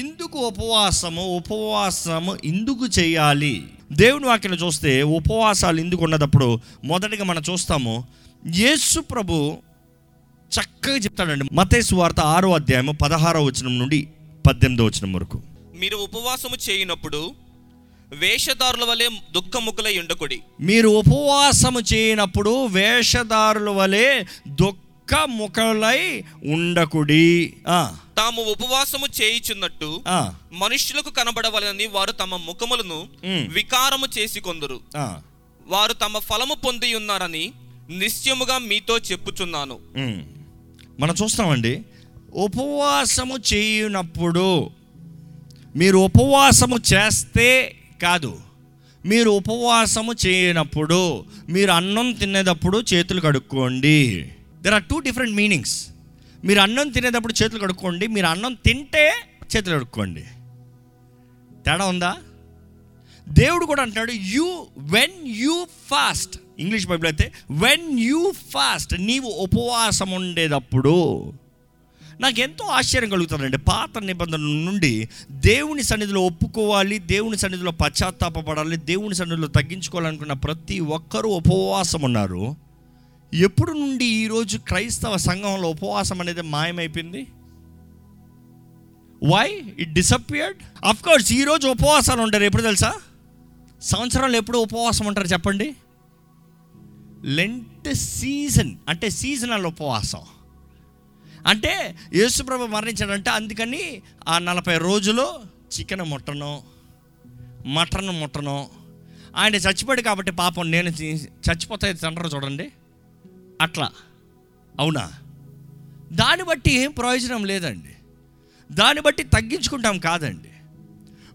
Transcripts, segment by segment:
ఇందుకు ఉపవాసము ఉపవాసము ఇందుకు చేయాలి. దేవుని వాక్యం చూస్తే ఉపవాసాలు ఎందుకు ఉన్నదప్పుడు మొదటిగా మనం చూస్తాము యేసు ప్రభు చక్కగా చెప్తాడండి. మతేసు వార్త ఆరో అధ్యాయము పదహారో వచనం నుండి పద్దెనిమిదో వచనం వరకు. మీరు ఉపవాసము చేయనప్పుడు వేషధారుల వలె దుఃఖముఖులై ఉండకుడి. మీరు ఉపవాసము చేయనప్పుడు వేషధారుల వలె దుఃఖముఖలై ఉండకుడి. ఆ, తాము ఉపవాసము చేయుచున్నట్టు ఆ, మనుష్యులకు కనబడవలని వారు తమ ముఖములను. వికారము చేసి కొందరు. వారు తమ ఫలము పొంది ఉన్నారని నిశ్చయముగా మీతో చెప్పుచున్నాను. మనం చూస్తామండి. ఉపవాసము చేయనప్పుడు మీరు ఉపవాసము చేస్తే కాదు. మీరు ఉపవాసము చేయనప్పుడు మీరు అన్నం తినేటప్పుడు చేతులు కడుక్కోండి. There are two different meanings మీరు అన్నం తినేటప్పుడు చేతులు కడుక్కోండి మీరు అన్నం తింటే చేతులు కడుక్కోండి. తేడా ఉందా? దేవుడు కూడా అంటున్నాడు you when you fast English Bible అయితే వెన్ యూ ఫాస్ట్ నీవు ఉపవాసం ఉండేటప్పుడు. నాకు ఎంతో ఆశ్చర్యం కలుగుతుందండి. పాత నిబంధనల నుండి దేవుని సన్నిధిలో ఒప్పుకోవాలి దేవుని సన్నిధిలో పశ్చాత్తాపపడాలి దేవుని సన్నిధిలో తగ్గించుకోవాలనుకున్న ప్రతి ఒక్కరూ ఉపవాసం ఉన్నారు. ఎప్పుడు నుండి ఈరోజు క్రైస్తవ సంఘంలో ఉపవాసం అనేది మాయమైపోయింది? Why it disappeared of course ఈరోజు ఉపవాసాలు ఉంటారు. ఎప్పుడు తెలుసా? సంవత్సరంలో ఎప్పుడు ఉపవాసం ఉంటారు చెప్పండి? లెంట్ సీజన్ అంటే సీజనల్ ఉపవాసం. అంటే యేసుప్రభు మరణించాడంటే. అందుకని ఆ నలభై రోజులు చికెన్ ముట్టను మటన్ ముట్టను. ఆయన చచ్చిపోయాడు కాబట్టి పాపం నేను చచ్చిపోతే తండ్రి చూడండి. అట్లా. అవునా? దాన్ని బట్టి ఏం ప్రయోజనం లేదండి. దాన్ని బట్టి తగ్గించుకుంటాం కాదండి.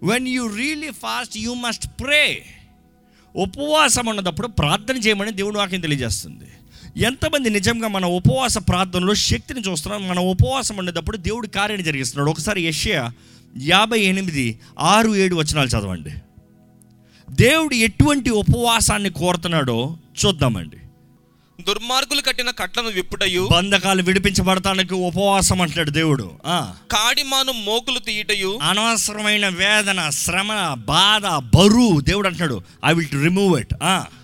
When you really fast you must pray ఉపవాసం ఉన్నప్పుడు ప్రార్థన చేయమని దేవుడు వాక్యం తెలియజేస్తుంది. ఎంతమంది నిజంగా మన ఉపవాస ప్రార్థనలో శక్తిని చూస్తున్నాం మన ఉపవాసం ఉండేటప్పుడు దేవుడు కార్యాన్ని జరిగిస్తున్నాడు. ఒకసారి యెషయా యాభై ఎనిమిది ఆరు ఏడు వచనాలు చదవండి. దేవుడు ఎటువంటి ఉపవాసాన్ని కోరుతున్నాడో చూద్దామండి. దుర్మార్గులు కట్టిన కట్లను విప్పుటయు. బంధకాలు విడిపించబడటానికి ఉపవాసం అంటాడు దేవుడు. ఆ. కాడిమాను మోకులు తీయుటయు. అనవసరమైన వేదన శ్రమ బాధ బరువు దేవుడు అంటున్నాడు. ఐ విల్ రిమూవ్ ఇట్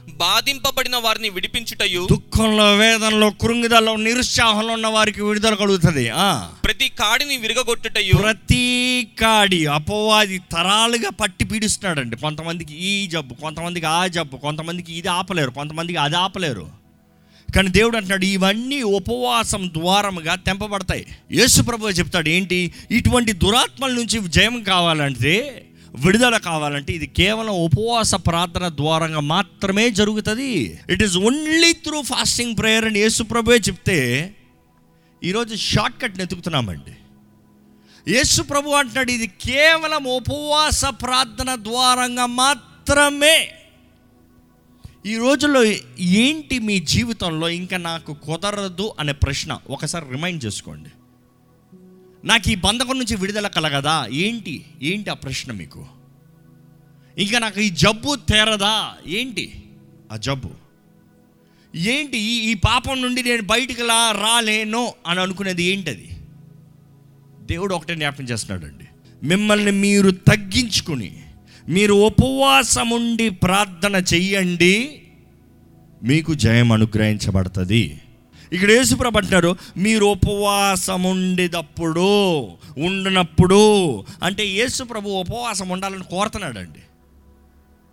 బాధింపబడిన వారిని విడిపించుటయు. దుఃఖంలో వేదనలో కృంగిదలో నిరుత్సాహంలో ఉన్న వారికి విడుదల కలుగుతుంది. ఆ. ప్రతి కాడిని విరగగొట్టుటయు. ప్రతి కాడి అపవాది తరాలుగా పట్టి పీడిస్తున్నాడండి. కొంతమందికి ఈ జబ్బు కొంతమందికి ఆ జబ్బు కొంతమందికి ఇది ఆపలేరు కొంతమందికి అది ఆపలేరు. కానీ దేవుడు అంటున్నాడు ఇవన్నీ ఉపవాసం ద్వారముగా తెంపబడతాయి. యేసు ప్రభు చెప్తాడు ఏంటి? ఇటువంటి దురాత్మల నుంచి జయం కావాలంటే విడుదల కావాలంటే ఇది కేవలం ఉపవాస ప్రార్థన ద్వారంగా మాత్రమే జరుగుతుంది. It is only through fasting prayer అని యేసుప్రభువే చెప్తే ఈరోజు షార్ట్ కట్ వెతుకుతున్నామండి యేసు ప్రభు అంటున్నాడు ఇది కేవలం ఉపవాస ప్రార్థన ద్వారంగా మాత్రమే. ఈ రోజుల్లో ఏంటి మీ జీవితంలో ఇంకా నాకు కుదరదు అనే ప్రశ్న? ఒకసారి రిమైండ్ చేసుకోండి. నాకు ఈ బంధకం నుంచి విడుదల కలగదా? ఏంటి? ఏంటి ఆ ప్రశ్న మీకు? ఇంకా నాకు ఈ జబ్బు తేరదా? ఏంటి? ఆ జబ్బు. ఏంటి? ఈ ఈ పాపం నుండి నేను బయటికి రాలేను అని అనుకునేది ఏంటది? దేవుడు ఒకటే జ్ఞాపకం చేస్తున్నాడండి. మిమ్మల్ని మీరు తగ్గించుకుని మీరు ఉపవాసం ఉండి ప్రార్థన చెయ్యండి మీకు జయం అనుగ్రహించబడుతుంది. ఇక్కడ యేసుప్రభు అంటారు మీరు ఉపవాసం ఉండేటప్పుడు ఉండినప్పుడు అంటే యేసుప్రభు ఉపవాసం ఉండాలని కోరుతున్నాడండి.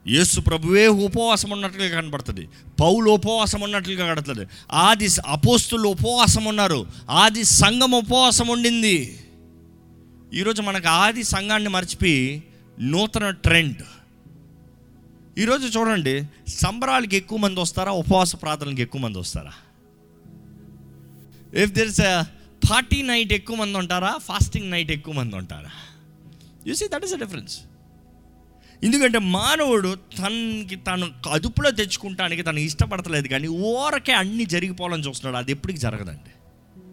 యేసు ప్రభువే ఉపవాసం ఉన్నట్లుగా కనబడుతుంది. పౌలు ఉపవాసం ఉన్నట్లుగా కనబడుతుంది. ఆది అపోస్తులు ఉపవాసం ఉన్నారు ఆది సంఘం ఉపవాసం ఉండింది ఈరోజు మనకు ఆది సంఘాన్ని మర్చిపోయి నూతన ట్రెండ్. ఈరోజు చూడండి సంబరాలకి ఎక్కువ మంది వస్తారా? ఉపవాస ప్రార్థనలకు ఎక్కువ మంది వస్తారా? If there is party night ఎక్కువ మంది ఉంటారా? ఫాస్టింగ్ నైట్ ఎక్కువ మంది ఉంటారా? You see that is a difference ఎందుకంటే మానవుడు తనకి తను అదుపులో తెచ్చుకుంటానికి తను ఇష్టపడతలేదు కానీ ఓరకే అన్నీ జరిగిపోవాలని చూస్తున్నాడు. అది ఎప్పటికి జరగదండి.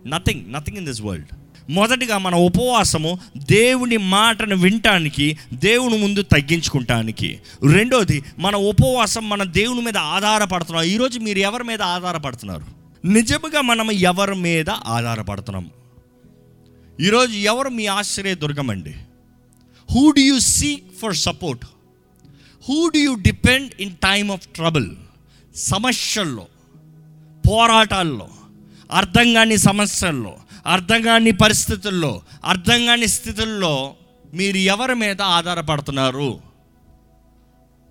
Nothing nothing in this world మొదటిగా మన ఉపవాసము దేవుని మాటను వినటానికి దేవుని ముందు తగ్గించుకుంటానికి. రెండోది మన ఉపవాసం మన దేవుని మీద ఆధారపడుతున్నాం. ఈరోజు మీరు ఎవరి మీద ఆధారపడుతున్నారు? నిజముగా మనం ఎవరి మీద ఆధారపడుతున్నాం? ఈరోజు ఎవరు మీ ఆశ్రయ దుర్గమండి who do you seek for support who do you depend in time of trouble సమస్యల్లో పోరాటాల్లో అర్థం కాని సమస్యల్లో అర్థం కాని పరిస్థితుల్లో అర్థం కాని స్థితుల్లో మీరు ఎవరి మీద ఆధారపడుతున్నారు?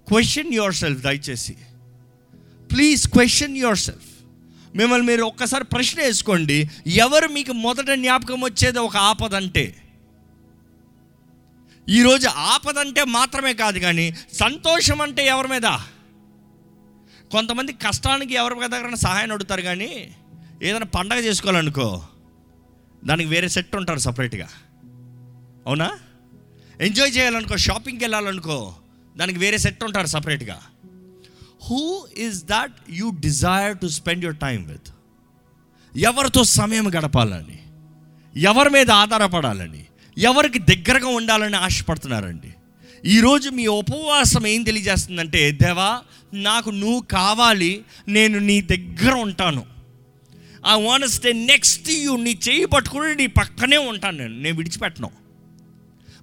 క్వశ్చన్ యువర్ సెల్ఫ్ దయచేసి. ప్లీజ్ క్వశ్చన్ యువర్ సెల్ఫ్ మిమ్మల్ని మీరు ఒక్కసారి ప్రశ్న వేసుకోండి. ఎవరు మీకు మొదట జ్ఞాపకం వచ్చేది ఒక ఆపద అంటే ఈరోజు ఆపద అంటే మాత్రమే కాదు కానీ సంతోషం అంటే ఎవరి మీద? కొంతమంది కష్టానికి ఎవరి దగ్గర సహాయం అడుగుతారు కానీ ఏదైనా పండగ చేసుకోవాలనుకో దానికి వేరే సెట్ ఉంటారు సపరేట్గా. అవునా? ఎంజాయ్ చేయాలనుకో షాపింగ్కి వెళ్ళాలనుకో దానికి వేరే సెట్ ఉంటారు సపరేట్గా. Who is that you desire to spend your time with ఎవరితో సమయం గడపాలని? ఎవరి మీద ఆధారపడాలని? ఎవరికి దగ్గరగా ఉండాలని ఆశపడుతున్నారండి? ఈరోజు మీ ఉపవాసం ఏం తెలియజేస్తుందంటే దేవా నాకు నువ్వు కావాలి నేను నీ దగ్గర ఉంటాను. I want stay next you నీ చేయి పట్టుకుని నీ పక్కనే ఉంటాను నేను. నేను విడిచిపెట్టను.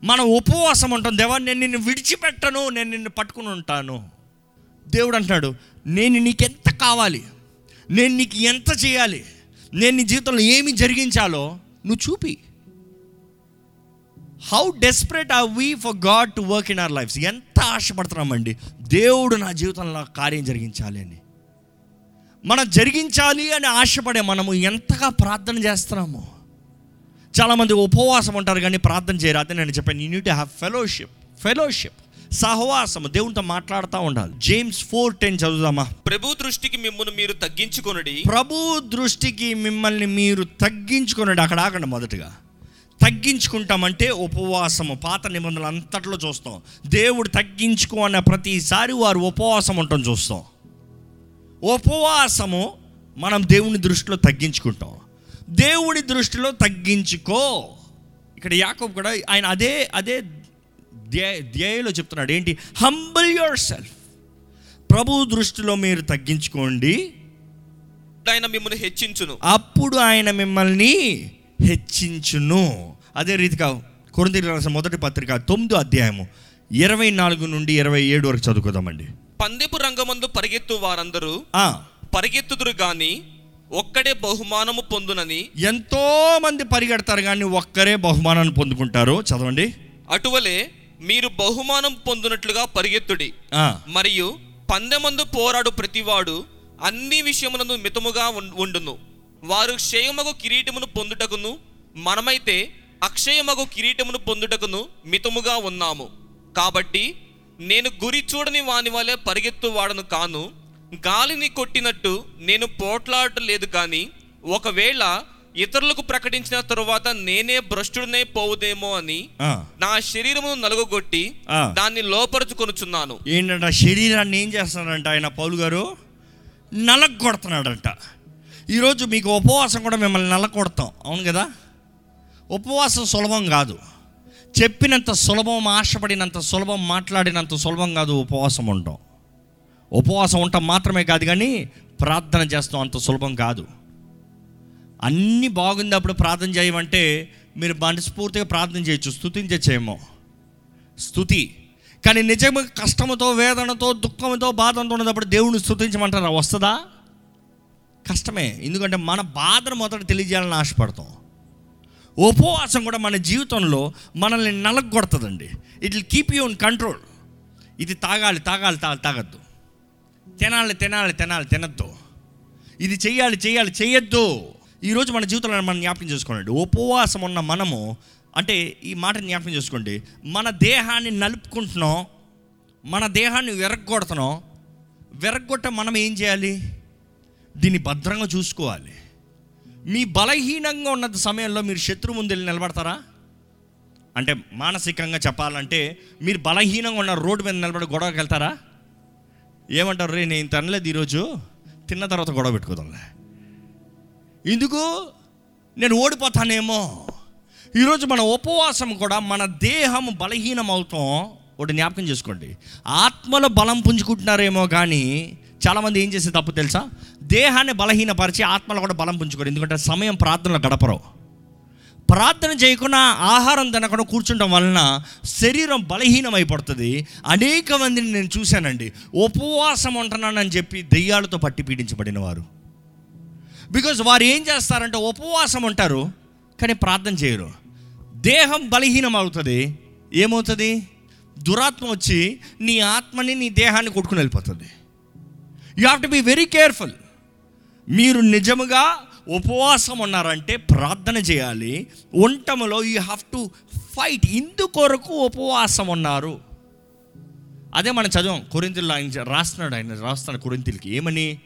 మన ఉపవాసం ఉంటాం దేవా నేను నిన్ను విడిచిపెట్టను. నేను నిన్ను పట్టుకుని ఉంటాను. దేవుడు అంటున్నాడు నేను నీకెంత కావాలి? నేను నీకు ఎంత చేయాలి? నేను నీ జీవితంలో ఏమి జరిగించాలో నువ్వు చూపి. How desperate are we for God to work in our lives ఎంత ఆశపడుతున్నామండి? దేవుడు నా జీవితంలో కార్యం జరిగించాలి అని. మనం జరిగించాలి అని ఆశపడే మనము ఎంతగా ప్రార్థన చేస్తున్నాము. చాలామంది ఉపవాసం ఉంటారు కానీ ప్రార్థన చేయరు. అదే నేను చెప్పాను you need have fellowship fellowship సహవాసము దేవునితో మాట్లాడుతూ ఉండాలి. జేమ్స్ ఫోర్ టెన్ చదువుదామా? ప్రభు దృష్టికి మిమ్మును మీరు తగ్గించుకొనుడి. ప్రభు దృష్టికి మిమ్మల్ని మీరు తగ్గించుకున్నాడు అక్కడ ఆగండి మొదటగా. తగ్గించుకుంటామంటే ఉపవాసము పాత నిబంధనలు అంతట్లో చూస్తాం. దేవుడు తగ్గించుకో అన్న ప్రతిసారి వారు ఉపవాసం ఉండటం చూస్తాం. ఉపవాసము మనం దేవుని దృష్టిలో తగ్గించుకుంటాం. దేవుడి దృష్టిలో తగ్గించుకో. ఇక్కడ యాకోబు కూడా ఆయన అదే అదే ధ్యేయ ధ్యేయలో చెప్తున్నాడు. ఏంటి? హంబల్ యువర్ సెల్ఫ్ ప్రభు దృష్టిలో మీరు తగ్గించుకోండి. ఆయన మిమ్మల్ని హెచ్చించును. అప్పుడు ఆయన మిమ్మల్ని హెచ్చించును. అదే రీతిగా కొరింథీ రాసిన మొదటి పత్రిక తొమ్మిదో అధ్యాయము ఇరవై నాలుగు నుండి ఇరవై ఏడు వరకు చదువుకుందామండి. పందెపు రంగమందు పరిగెత్తు వారందరూ పరిగెత్తుదురు గాని ఒక్కడే బహుమానము పొందునని ఎంతో మంది పరిగెడతారు కానీ ఒక్కరే బహుమానాన్ని పొందుకుంటారు. చదవండి. అటువలే మీరు బహుమానం పొందునట్లుగా పరిగెత్తుడి. మరియు పందెమందు పోరాడు ప్రతివాడు అన్ని విషయములను మితముగా ఉండును. వారు క్షయమగు కిరీటమును పొందుటకును మనమైతే అక్షయమగు కిరీటమును పొందుటకును మితముగా ఉన్నాము. కాబట్టి నేను గురి చూడని వాని వలె పరిగెత్తు వాడను కాను. గాలిని కొట్టినట్టు నేను పోట్లాడలేదు కానీ ఒకవేళ ఇతరులకు ప్రకటించిన తరువాత నేనే భ్రష్టుడనే పోవుదేమో అని. నా శరీరమును నలుగొట్టి. దాన్ని లోపరుచుకొనుచున్నాను ఏంటంట శరీరాన్ని ఏం చేస్తున్నాడంట ఆయన పౌలు గారు? నలగొడుతున్నాడంట. ఈరోజు మీకు ఉపవాసం కూడా మిమ్మల్ని నలగొడతాం. అవును కదా? ఉపవాసం సులభం కాదు. చెప్పినంత సులభం ఆశపడినంత సులభం మాట్లాడినంత సులభం కాదు ఉపవాసం ఉండటం. ఉపవాసం ఉండటం మాత్రమే కాదు కానీ ప్రార్థన చేస్తాం అంత సులభం కాదు. అన్నీ బాగుంది అప్పుడు ప్రార్థన చేయమంటే మీరు మనస్ఫూర్తిగా ప్రార్థన చేయొచ్చు స్థుతించచ్చేమో స్థుతి కానీ నిజంగా కష్టముతో వేదనతో దుఃఖంతో బాధంతో ఉన్నప్పుడు దేవుని స్థుతించమంటారా వస్తుందా? కష్టమే. ఎందుకంటే మన బాధను మొదట తెలియజేయాలని ఆశపడతాం. ఉపవాసం కూడా మన జీవితంలో మనల్ని నలగొడుతుందండి. It will keep you in control ఇది తాగాలి తాగాలి తాగాలి తాగద్దు. తినాలి తినాలి తినాలి తినద్దు. ఇది చేయాలి చేయాలి చేయొద్దు ఈరోజు మన జీవితంలో మనం జ్ఞాపకం చేసుకోండి ఉపవాసం ఉన్న మనము అంటే ఈ మాట జ్ఞాపకం చేసుకోండి. మన దేహాన్ని నలుపుకుంటున్నాం మన దేహాన్ని విరగొడుతున్నాం విరగొట్ట మనం ఏం చేయాలి? దీన్ని భద్రంగా చూసుకోవాలి. మీ బలహీనంగా ఉన్న సమయంలో మీరు శత్రు ముందు వెళ్ళి నిలబడతారా? అంటే మానసికంగా చెప్పాలంటే మీరు బలహీనంగా ఉన్న రోడ్డు మీద నిలబడి గొడవకి వెళ్తారా? ఏమంటారు? రే నేను తినలేదు ఈరోజు. తిన్న తర్వాత గొడవ పెట్టుకోదాంలే. ఎందుకు నేను ఓడిపోతానేమో. ఈరోజు మన ఉపవాసం కూడా మన దేహం బలహీనం అవుతాం ఒకటి జ్ఞాపకం చేసుకోండి. ఆత్మలో బలం పుంజుకుంటున్నారేమో కానీ చాలామంది ఏం చేసే తప్పు తెలుసా? దేహాన్ని బలహీనపరిచి ఆత్మలో కూడా బలం పుంజుకోరు. ఎందుకంటే సమయం ప్రార్థనలో గడపరు. ప్రార్థన చేయకుండా ఆహారం తినకుండా కూర్చుండడం వలన శరీరం బలహీనమైపడుతుంది. అనేక మందిని నేను చూశానండి. ఉపవాసం ఉంటున్నానని చెప్పి దెయ్యాలతో పట్టి పీడించబడిన వారు బికాజ్ వారు ఏం చేస్తారంటే ఉపవాసం ఉంటారు కానీ ప్రార్థన చేయరు. దేహం బలహీనం అవుతుంది ఏమవుతుంది? దురాత్మ వచ్చి నీ ఆత్మని నీ దేహాన్ని కొట్టుకుని వెళ్ళిపోతుంది. You have to be very careful మీరు నిజముగా ఉపవాసం ఉన్నారంటే ప్రార్థన చేయాలి. ఉండటంలో యూ హ్యావ్ టు ఫైట్ ఇందుకొరకు ఉపవాసం ఉన్నారు. అదే మనం చదవం. కొరింతలు ఆయన రాస్తున్నాడు ఆయన రాస్తున్నాడు కొరింతలకి. ఏమని?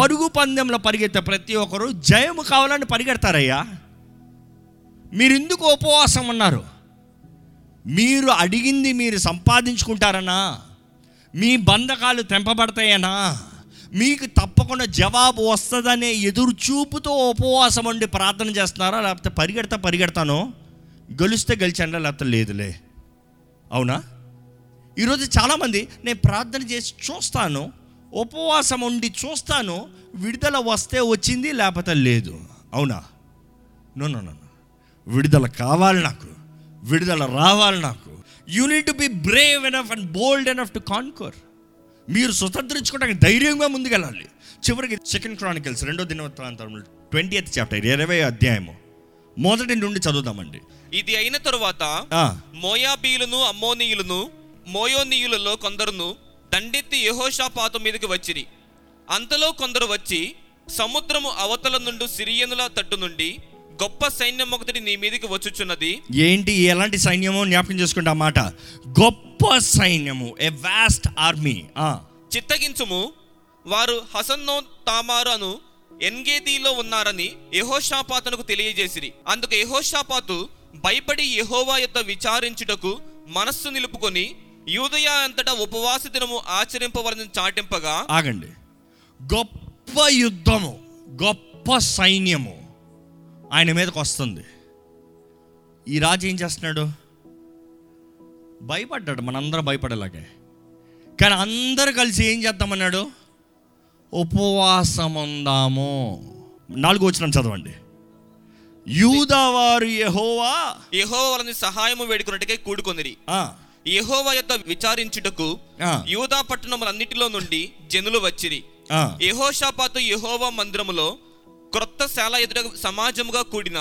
పరుగు పందెంలో పరిగెత్తే ప్రతి ఒక్కరు జయము కావాలని పరిగెడతారయ్యా. మీరు ఎందుకు ఉపవాసం ఉన్నారు. మీరు అడిగింది మీరు సంపాదించుకుంటారనా? మీ బంధకాలు తెంపబడతాయనా? మీకు తప్పకుండా జవాబు వస్తుందనే ఎదురు చూపుతో ఉపవాసం ఉండి ప్రార్థన చేస్తున్నారా? లేకపోతే పరిగెడతా పరిగెడతాను? గెలిస్తే గెలిచండా? లేకపోతే లేదులే. అవునా? ఈరోజు చాలామంది నేను ప్రార్థన చేసి చూస్తాను ఉపవాసం ఉండి చూస్తాను విడుదల వస్తే వచ్చింది లేకపోతే లేదు. అవునా? నో నో నో విడుదల కావాలి నాకు. విడుదల రావాలి నాకు. You need to be brave enough and bold enough to conquer మీరు స్వతంత్రించుకోవడానికి ధైర్యంగా ముందుకెళ్ళాలి. చివరికి సెకండ్ క్రానికల్స్ రెండో దినవృత్తాంతం ట్వంటీ ఎత్ చాప్టర్ ఇరవై అధ్యాయము. మొదటి నుండి చదువుదామండి. ఇది అయిన తరువాత ఆ, మోయాబీయులను అమ్మోనీయులను మోయోనీయులలో కొందరును దండెత్తి యెహోషాపాతు మీదకి వచ్చిరి. అంతలో కొందరు వచ్చి సముద్రము అవతల నుండి సిరియనుల తట్టు నుండి గొప్ప సైన్యం ఒకటి నీ మీదకి వచ్చుచున్నది. ఏంటి ఎలాంటి సైన్యమో జ్ఞాపకం చేసుకుంటే ఆ మాట? గొప్ప సైన్యము ఎ వాస్ట్ ఆర్మీ చిత్తగించుము. వారు హసన్నో తామారు అను ఎన్గేదీలో ఉన్నారని యెహోషాపాతునకు తెలియజేసిరి. అందుకు యెహోషాపాతు భయపడి యెహోవా యొద్ద విచారించుటకు మనస్సు నిలుపుకొని యూదయ అంతటా ఉపవాస దినము ఆచరింపవలని చాటింపగా ఆగండి. గొప్ప యుద్ధము గొప్ప సైన్యము ఆయన మీదకి వస్తుంది. ఈ రాజు ఏం చేస్తున్నాడు? భయపడ్డాడు. మనందరం భయపడేలాగే. కానీ అందరు కలిసి ఏం చేద్దామన్నాడు? ఉపవాసం ఉందాము. నాలుగు వచ్చిన చదవండి. యూదవారు యెహోవా యెహోవా వలని సహాయము వేడుకున్నట్టుగా కూడుకొనిరి. ఆ, యెహోవా యొద్ద విచారించుటకు యూదా పట్టణములన్నిటిలో నుండి జనులు వచ్చిరి. యెహోషాపాతు యెహోవా మందిరములో క్రొత్త శాల ఎదుట సమాజముగా కూడిన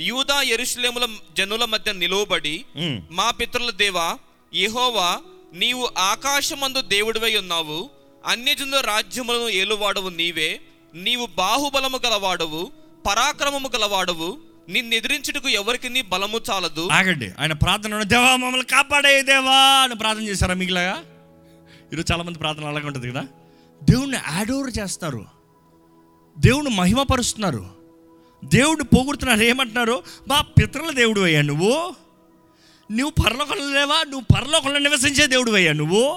యూదా యెరూషలేముల జనుల మధ్య నిలువబడి. మా పితరుల దేవా యెహోవా నీవు ఆకాశమందు దేవుడివై ఉన్నావు అన్యజనుల రాజ్యములను ఏలువాడవు నీవే నీవు బాహుబలము గలవాడవు పరాక్రమము గలవాడవు నిన్నెదిరించుటకు ఎవరికి నీ బలము చాలదు. ఆగండి. ఆయన ప్రార్థన దేవా మమ్మల్ని కాపాడే దేవా అని ప్రార్థన చేశారా మిగిలిగా ఈరోజు చాలా మంది ప్రార్థన అలాగే ఉంటుంది కదా? దేవుణ్ణి యాడోర్ చేస్తారు. దేవుడు మహిమపరుస్తున్నారు. దేవుడు పోగొడుతున్నారు ఏమంటున్నారు? బా పితరుల దేవుడు అయ్యా నువ్వు. నువ్వు పరలోకంలో లేవా? నువ్వు పరలోకంలో నివసించే దేవుడు అయ్యా నువ్వు.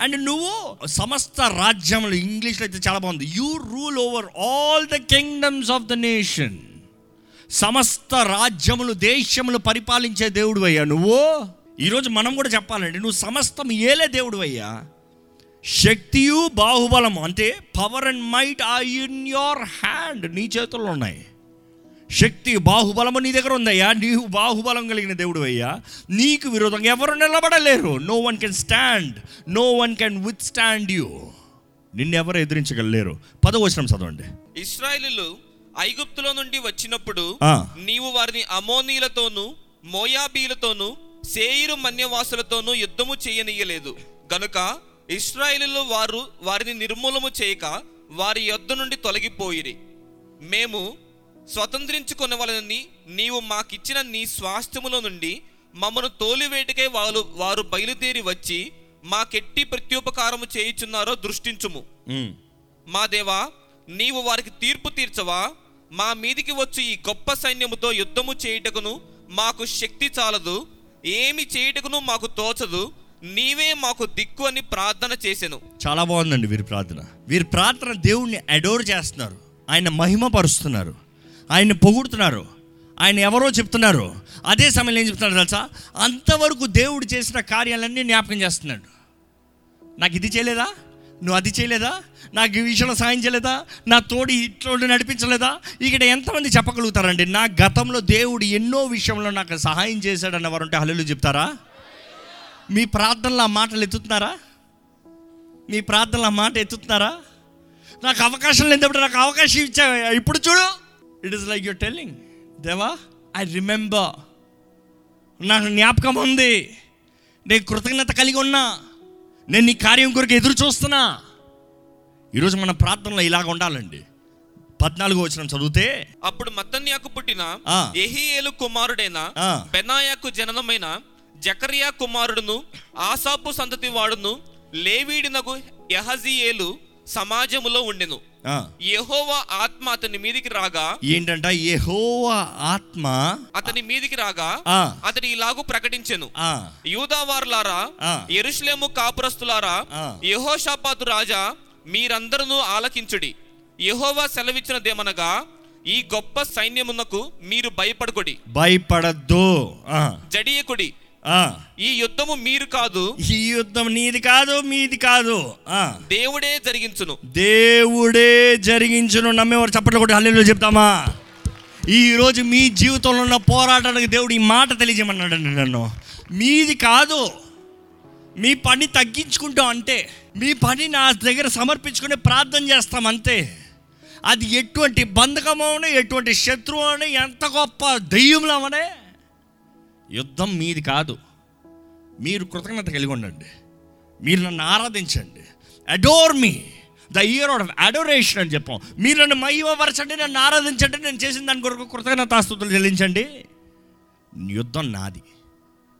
అండ్ నువ్వు సమస్త రాజ్యములు ఇంగ్లీష్లో అయితే చాలా బాగుంది you rule over all the kingdoms of the nation సమస్త రాజ్యములు దేశములు పరిపాలించే దేవుడు అయ్యా నువ్వు. ఈరోజు మనం కూడా చెప్పాలండి నువ్వు సమస్తం ఏలే దేవుడు అయ్యా. శక్తియు బాహుబలము. అంటే power and might ah in your hand నీ చేతుల్లో ఉన్నాయి. శక్తి బాహుబలము నీ దగ్గర ఉందయ్యా నీవు బాహుబలం కలిగిన దేవుడు అయ్యా. నీకు విరోధంగా ఎవరు నిలబడలేరు. No one can stand no one can withstand you నిన్నెవరు ఎదిరించగలలేరు. పదవచనం చదవండి. ఇస్రాయేలీలు ఐగుప్తులో నుండి వచ్చినప్పుడు. నీవు వారిని అమోనీలతోనూ మోయాబీలతోనూ సేయిరు మన్యవాసులతోనూ యుద్ధము చేయనీయలేదు. గనుక ఇస్రాయేలీలు వారు వారిని నిర్మూలము చేయక వారి యొద్ద నుండి తొలగిపోయిరి. మేము స్వతంత్రించుకొనవలనని నీవు మాకిచ్చిన నీ స్వాస్థ్యములో నుండి మమ్మను తోలివేటికై వారు వారు బయలుదేరి వచ్చి మాకెట్టి ప్రత్యుపకారము చేయుచున్నారో దృష్టించుము. మా దేవా నీవు వారికి తీర్పు తీర్చవా? మా మీదికి వచ్చి ఈ గొప్ప సైన్యముతో యుద్ధము చేయుటకును మాకు శక్తి చాలదు. ఏమి చేయుటకును మాకు తోచదు. నీవే మాకు దిక్కు అని ప్రార్థన చేశాను. చాలా బాగుందండి వీరి ప్రార్థన. వీరి ప్రార్థన దేవుణ్ణి అడోర్ చేస్తున్నారు. ఆయన మహిమపరుస్తున్నారు. ఆయన పొగుడుతున్నారు. ఆయన ఎవరో చెప్తున్నారు. అదే సమయంలో ఏం చెప్తున్నారు తెలుసా? అంతవరకు దేవుడు చేసిన కార్యాలన్నీ జ్ఞాపకం చేస్తున్నాడు. నాకు ఇది చేయలేదా? నువ్వు అది చేయలేదా? నాకు ఈ విషయంలో సాయం చేయలేదా? నా తోడి ఇట్లో నడిపించలేదా? ఇక్కడ ఎంతమంది చెప్పగలుగుతారండి? నా గతంలో దేవుడు ఎన్నో విషయంలో నాకు సహాయం చేశాడన్న వారు ఉంటే హల్లు చెప్తారా? మీ ప్రార్థనలో ఆ మాటలు ఎత్తుతున్నారా? మీ ప్రార్థనలో ఆ మాట ఎత్తుతున్నారా? నాకు అవకాశం లేనప్పుడు నాకు అవకాశం ఇచ్చా ఇప్పుడు చూడు. It is like you're telling దేవా ఐ రిమెంబర్ నాకు జ్ఞాపకం ఉంది. నేను కృతజ్ఞత కలిగి ఉన్నా. నేను నీ కార్యం కొరకు ఎదురు చూస్తున్నా. ఈరోజు మన ప్రార్థనలో ఇలాగ ఉండాలండి. పద్నాలుగు వచ్చిన చదివితే అప్పుడు మత్తన్యాకు పుట్టిన. ఎహియేలు కుమారుడైన. బెనాయాకు జననమైన జకరియా కుమారుడును ఆసాపు సంతతి వాడును లేవీడినగు యహజీయేలు సమాజములో ఉండెను యెహోవా ఆత్మ అతని మీదికి రాగా ఏంటంట యెహోవా ఆత్మ అతని మీదికి రాగా ఆ. అతడు ఇలాగూ ప్రకటించెను యూదావారులారా. ఎరుషలేము కాపురస్తులారా. యెహోషాపాతు రాజా మీరందరూ ఆలకించుడి యెహోవా సెలవిచ్చినదేమనగా ఈ గొప్ప సైన్యమునకు మీరు భయపడకుడి భయపడద్దు జడియకుడి. ఈ యుద్ధము మీరు కాదు. ఈ యుద్ధం నీది కాదు మీది కాదు. దేవుడే జరిగించును. దేవుడే జరిగించును. నమ్మేవారు చప్పట్లు కొట్టి హల్లెలూయా చెప్తామా? ఈ రోజు మీ జీవితంలో ఉన్న పోరాటానికి దేవుడు ఈ మాట తెలియజేయమన్నాడండి నన్ను. మీది కాదు. మీ పని తగ్గించుకుంటాం అంటే మీ పని నా దగ్గర సమర్పించుకుని ప్రార్థన చేస్తాం అంతే. అది ఎటువంటి బంధకమో ఎటువంటి శత్రువు అని ఎంత గొప్ప దెయ్యంలో అవనే యుద్ధం మీది కాదు. మీరు కృతజ్ఞత కలిగి ఉండండి. మీరు నన్ను ఆరాధించండి. Adore me the year of adoration అని చెప్పాం. మీరు నన్ను మహిమపరచండి నన్ను ఆరాధించండి నేను చేసిన దాని కొరకు కృతజ్ఞతాస్తుతులు చెల్లించండి. యుద్ధం నాది.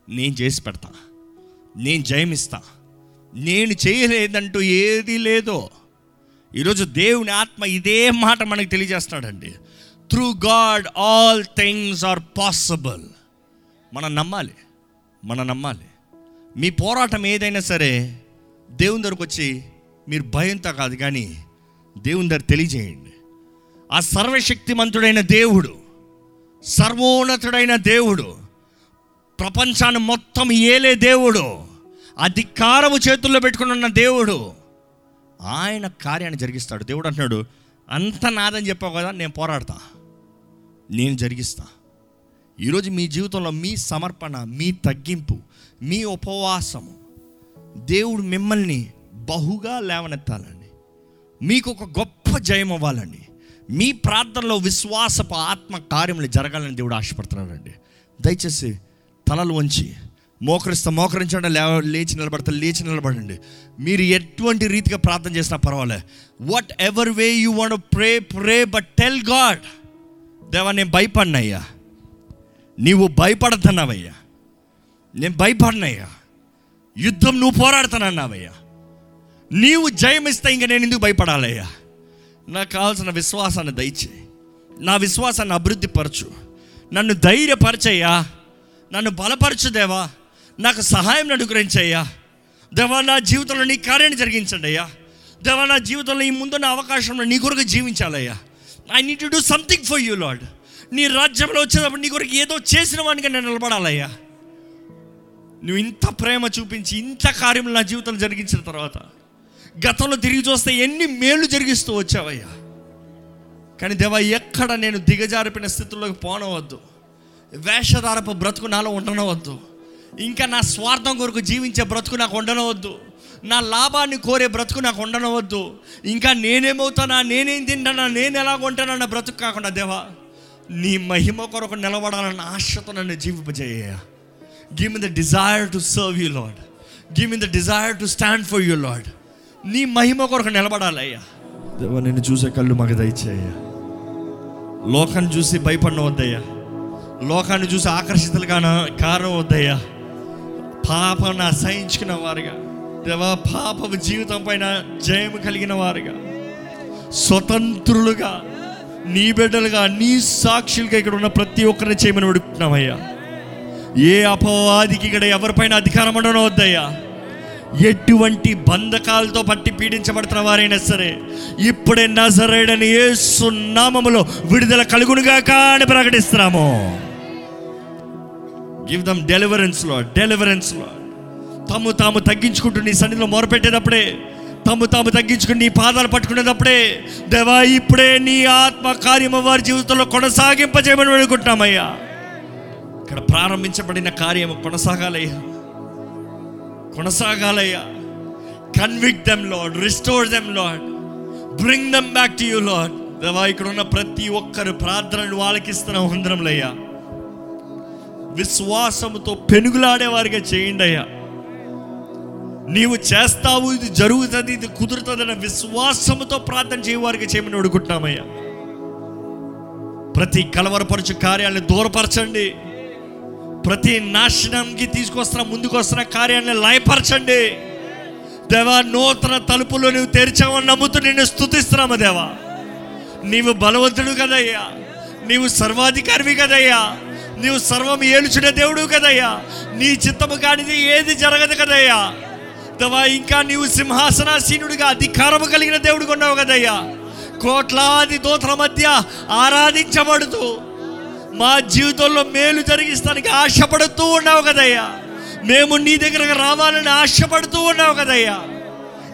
నేను చేసి పెడతా. నేను జయమిస్తా. నేను చేయలేదంటూ ఏది లేదో. ఈరోజు దేవుని ఆత్మ ఇదే మాట మనకు తెలియజేస్తున్నాడండి. Through God all things are possible మనం నమ్మాలి. మనం నమ్మాలి. మీ పోరాటం ఏదైనా సరే దేవుని దగ్గరకు వచ్చి మీరు భయంతో కాదు కానీ దేవుని దగ్గర తెలియజేయండి. ఆ సర్వశక్తిమంతుడైన దేవుడు సర్వోన్నతుడైన దేవుడు ప్రపంచాన్ని మొత్తం ఏలే దేవుడు అధికారము చేతుల్లో పెట్టుకుని ఉన్న దేవుడు ఆయన కార్యాన్ని జరిగిస్తాడు. దేవుడు అంటున్నాడు అంత నాదని చెప్పావు కదా నేను పోరాడతా. నేను జరిగిస్తా. ఈరోజు మీ జీవితంలో మీ సమర్పణ మీ తగ్గింపు మీ ఉపవాసము దేవుడు మిమ్మల్ని బహుగా లేవనెత్తాలండి. మీకు ఒక గొప్ప జయం అవ్వాలండి. మీ ప్రార్థనలో విశ్వాసపు ఆత్మ కార్యములు జరగాలని దేవుడు ఆశపడుతున్నాడండి. దయచేసి తలలు వంచి మోకరిస్తా మోకరించండి లేవ లేచి నిలబడతా లేచి నిలబడండి. మీరు ఎటువంటి రీతిగా ప్రార్థన చేసినా పర్వాలే. Whatever way you want pray pray but tell God దేవా నేను భయపడినయ్యా. నీవు భయపడుతున్నావయ్యా. నేను భయపడినయ్యా. యుద్ధం నువ్వు పోరాడుతానన్నావయ్యా నీవు జయమిస్తే ఇంక నేను ఎందుకు భయపడాలయ్యా? నాకు కావాల్సిన విశ్వాసాన్ని దయచేయి నా విశ్వాసాన్ని అభివృద్ధి పరచు నన్ను ధైర్యపరచయ్యా. నన్ను బలపరచు దేవా. నాకు సహాయం అనుగ్రహించయ్యా. దేవా నా జీవితంలో నీ కార్యాన్ని జరిగించండి అయ్యా. దేవా నా జీవితంలో ఈ ముందున్న అవకాశంలో నీ కొరకు జీవించాలయ్యా. I need to do something for you lord నీ రాజ్యంలో వచ్చేటప్పుడు నీ కొరకు ఏదో చేసిన వాడిగా నేను నిలబడాలయ్యా. నువ్వు ఇంత ప్రేమ చూపించి ఇంత కార్యములు నా జీవితంలో జరిగించిన తర్వాత గతంలో తిరిగి చూస్తే ఎన్ని మేలు జరిగిస్తూ వచ్చావయ్యా. కానీ దేవా ఎక్కడ నేను దిగజారిపోయిన స్థితిలోకి పోనవద్దు. వేషధారపు బ్రతుకు నాలో ఉండనవద్దు. ఇంకా నా స్వార్థం కొరకు జీవించే బ్రతుకు నాకు ఉండనవద్దు. నా లాభాన్ని కోరే బ్రతుకు నాకు ఉండనవద్దు. ఇంకా నేనేమవుతానా నేనేం తింటానా నేను ఎలా కొంటానన్న బ్రతుకు కాకుండా దేవా నీ మహిమ కొరకు నిలబడాలన్న ఆశతో నన్ను జీవింపజేయ. Give me the desire to serve you lord give me the desire to stand for you lord నీ మహిమ కొరకు నిలబడాలయ్యా. దేవా నిన్ను చూసే కళ్ళు మాకు దయచేయ్యా. లోకాన్ని చూసి భయపడిన వద్దయ్యా లోకాన్ని చూసి ఆకర్షితులుగా కారణం వద్దయ్యా పాపను అసహించుకున్న వారుగా. దేవా పాపపు జీవితం పైన జయం కలిగిన వారుగా. స్వతంత్రులుగా నీ బిడ్డలుగా నీ సాక్షులుగా ఇక్కడ ఉన్న ప్రతి ఒక్కరిని చేయమని అడుగుతున్నామయ్యా ఏ అపవాదికి ఇక్కడ ఎవరిపైన అధికారం ఉండడం వద్దయ్యా. ఎటువంటి బంధకాలతో పట్టి పీడించబడుతున్న వారైనా సరే ఇప్పుడే నజరేడని ఏ సున్నామములో విడుదల కలుగునుగా కానీ ప్రకటిస్తున్నాము. గివ్ దమ్ డెలివరెన్స్లో డెలివరెన్స్లో తాము తాము తగ్గించుకుంటూ నీ సన్నిధిలో మొరపెట్టేటప్పుడే తమ్ము తాము తగ్గించుకుని నీ పాదాలు పట్టుకునేటప్పుడే దేవా ఇప్పుడే నీ ఆత్మ కార్యము వారి జీవితంలో కొనసాగింపజేయమని వేడుకుంటున్నామయ్యా. ఇక్కడ ప్రారంభించబడిన కార్యము కొనసాగాలయ్యా. కొనసాగాలయ్యా. Convict them lord restore them lord bring them back to you lord దేవా ఇక్కడ ఉన్న ప్రతి ఒక్కరు ప్రార్థనలు వాళ్ళకి ఇస్తున్న హుందరంలయ్యా విశ్వాసముతో పెనుగులాడేవారిగా చేయండి అయ్యా. నీవు చేస్తావు ఇది జరుగుతుంది ఇది కుదురుతుందన్న విశ్వాసముతో ప్రార్థన చేయవారికి చేయమని అడుగుతున్నామయ్యా. ప్రతి కలవరపరచు కార్యాలను దూరపరచండి. ప్రతి నాశనంకి తీసుకొస్తున్న ముందుకొస్తున్న కార్యాన్ని లయపరచండి. దేవా నూతన తలుపులు నువ్వు తెరిచావని నమ్ముతూ నిన్ను స్థుతిస్తున్నాము దేవా. నీవు బలవంతుడు కదయ్యా. నీవు సర్వాధికారివి కదయ్యా. నీవు సర్వం ఏలుచుడే దేవుడు కదయ్యా. నీ చిత్తము కానిది ఏది జరగదు కదయ్యా. దేవా ఇంకా నీవు సింహాసనాసీనుడిగా అధికారము కలిగిన దేవుడు ఉన్నావు కదయ్యా. కోట్లాది దోతల మధ్య ఆరాధించబడుతూ మా జీవితంలో మేలు జరిగిస్తానికి ఆశపడుతూ ఉన్నావు కదయ్యా. మేము నీ దగ్గరకు రావాలని ఆశపడుతూ ఉన్నావు కదయ్యా.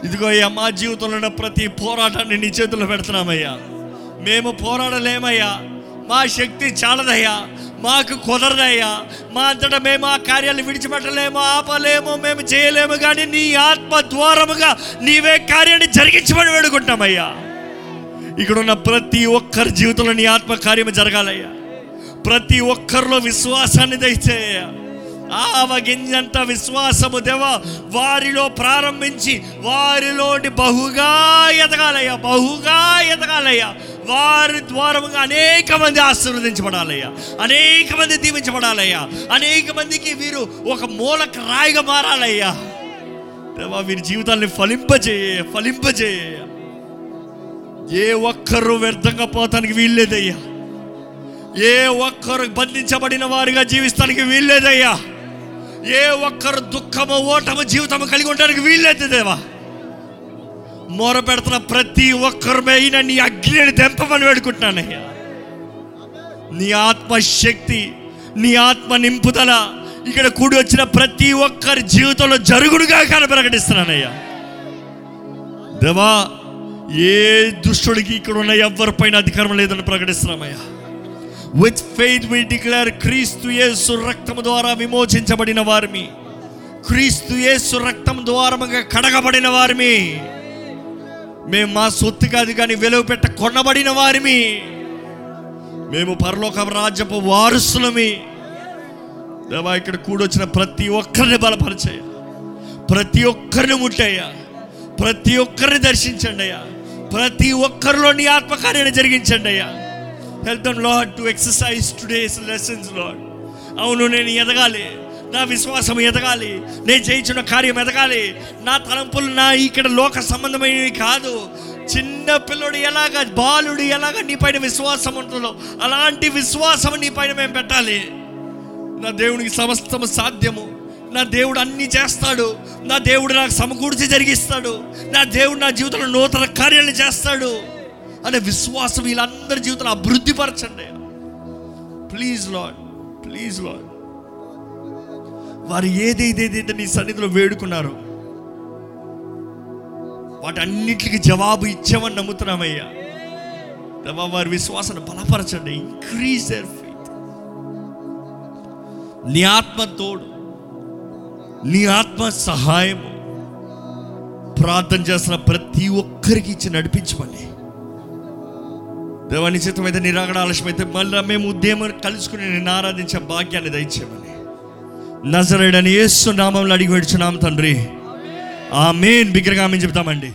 ఇదిగో అయ్యా మా జీవితంలో ఉన్న ప్రతి పోరాటాన్ని నీ చేతుల్లో పెడుతున్నామయ్యా. మేము పోరాడలేమయ్యా. మా శక్తి చాలదయ్యా. మాకు కుదరదయ్యా. మా అంతటా మేము ఆ కార్యాలు విడిచిపెట్టలేము ఆపలేము మేము చేయలేము కానీ నీ ఆత్మ ద్వారముగా నీవే కార్యాన్ని జరిగించమని వేడుకుంటామయ్యా ఇక్కడ ఉన్న ప్రతి ఒక్కరి జీవితంలో నీ ఆత్మ కార్యము జరగాలయ్యా. ప్రతి ఒక్కరిలో విశ్వాసాన్ని దయచేయ ఆవగింజంత విశ్వాసము దేవ వారిలో ప్రారంభించి వారిలోని బహుగా ఎదగాలయ్యా బహుగా ఎదగాలయ్యా. వారి ద్వారముగా అనేక మంది ఆశీర్వదించబడాలయ్యా. అనేక మంది దీవించబడాలయ్యా. అనేక మందికి వీరు ఒక మూలక రాయిగా మారాలయ్యా. దేవా వీరి జీవితాన్ని ఫలింపజేయ ఫలింపజేయ. ఏ ఒక్కరు వ్యర్థంగా పోతానికి వీల్లేదయ్యా. ఏ ఒక్కరు బంధించబడిన వారిగా జీవిస్తానికి వీల్లేదయ్యా. ఏ ఒక్కరు దుఃఖము ఓటము జీవితము కలిగి ఉండడానికి వీల్లేదు దేవా. మొర పెడుతున్న ప్రతి ఒక్కరి మీద నీ అగ్నిని తెంపమని వేడుకుంటున్నానయ్యా నీ ఆత్మ శక్తి నీ ఆత్మ నింపుదల ఇక్కడ కూడి వచ్చిన ప్రతి ఒక్కరి జీవితంలో జరుగుడుగా కానీ ప్రకటిస్తున్నానయ్యా దేవా ఏ దుష్టుడికి ఇక్కడ ఉన్న ఎవరిపైన అధికారం లేదని ప్రకటిస్తున్నామయ్యా విత్ ఫెయిత్ వి డిక్లేర్ క్రీస్తు యేసు రక్తము ద్వారా విమోచించబడిన వారిమి. క్రీస్తు యేసు రక్తం ద్వారముగా కడగబడిన వారిమి. మేము మా సొత్తు కాదు కానీ విలువ పెట్ట కొనబడిన వారిమి. మేము పరలోక రాజ్యపు వారసులమి. దేవా ఇక్కడ కూడొచ్చిన ప్రతి ఒక్కరిని బలపరిచాయ ప్రతి ఒక్కరిని ముట్టయ్యా. ప్రతి ఒక్కరిని దర్శించండి అయ్యా. ప్రతి ఒక్కరిలో నీ ఆత్మకార్యాన్ని జరిగించండి అయ్యా. Health lord to exercise today's lessons lord అవును నేను ఎదగాలి. నా విశ్వాసం ఎదగాలి. నేను చేయించిన కార్యం ఎదగాలి. నా తలంపులు నా ఇక్కడ లోక సంబంధమైనవి కాదు. చిన్న పిల్లడు ఎలాగ బాలుడు ఎలాగ నీ పైన విశ్వాసం ఉంటుందో అలాంటి విశ్వాసం నీ పైన మేము పెట్టాలి. నా దేవునికి సమస్తము సాధ్యము. నా దేవుడు అన్ని చేస్తాడు. నా దేవుడు నాకు సమకూర్చి జరిగిస్తాడు. నా దేవుడు నా జీవితంలో నూతన కార్యాలు చేస్తాడు. అనే విశ్వాసం వీళ్ళందరి జీవితంలో అభివృద్ధిపరచండి. ప్లీజ్ లాడ్ ప్లీజ్ లాడ్ వారు ఏదేదేదైతే నీ సన్నిధిలో వేడుకున్నారు వాటన్నిటికి జవాబు ఇచ్చామని నమ్ముతున్నామయ్యా. దేవా వారి విశ్వాసాన్ని బలపరచండి. ఇంక్రీజ్ దర్ ఫెయిత్ నీ ఆత్మ తోడు నీ ఆత్మ సహాయము. ప్రార్థన చేస్తున్న ప్రతి ఒక్కరికి ఇచ్చి నడిపించమని. దేవాని చిత్తమైతే నిరాగడ ఆలస్యమైతే మళ్ళీ మేము ఉద్యమం కలుసుకుని నేను ఆరాధించే భాగ్యాన్ని దయచేయమని. నజరేడని యేసు నామంలో అడిగి వేడుచున్నాం తండ్రి. ఆ మెయిన్ బిగ్గరగా మేము చెప్తామండి.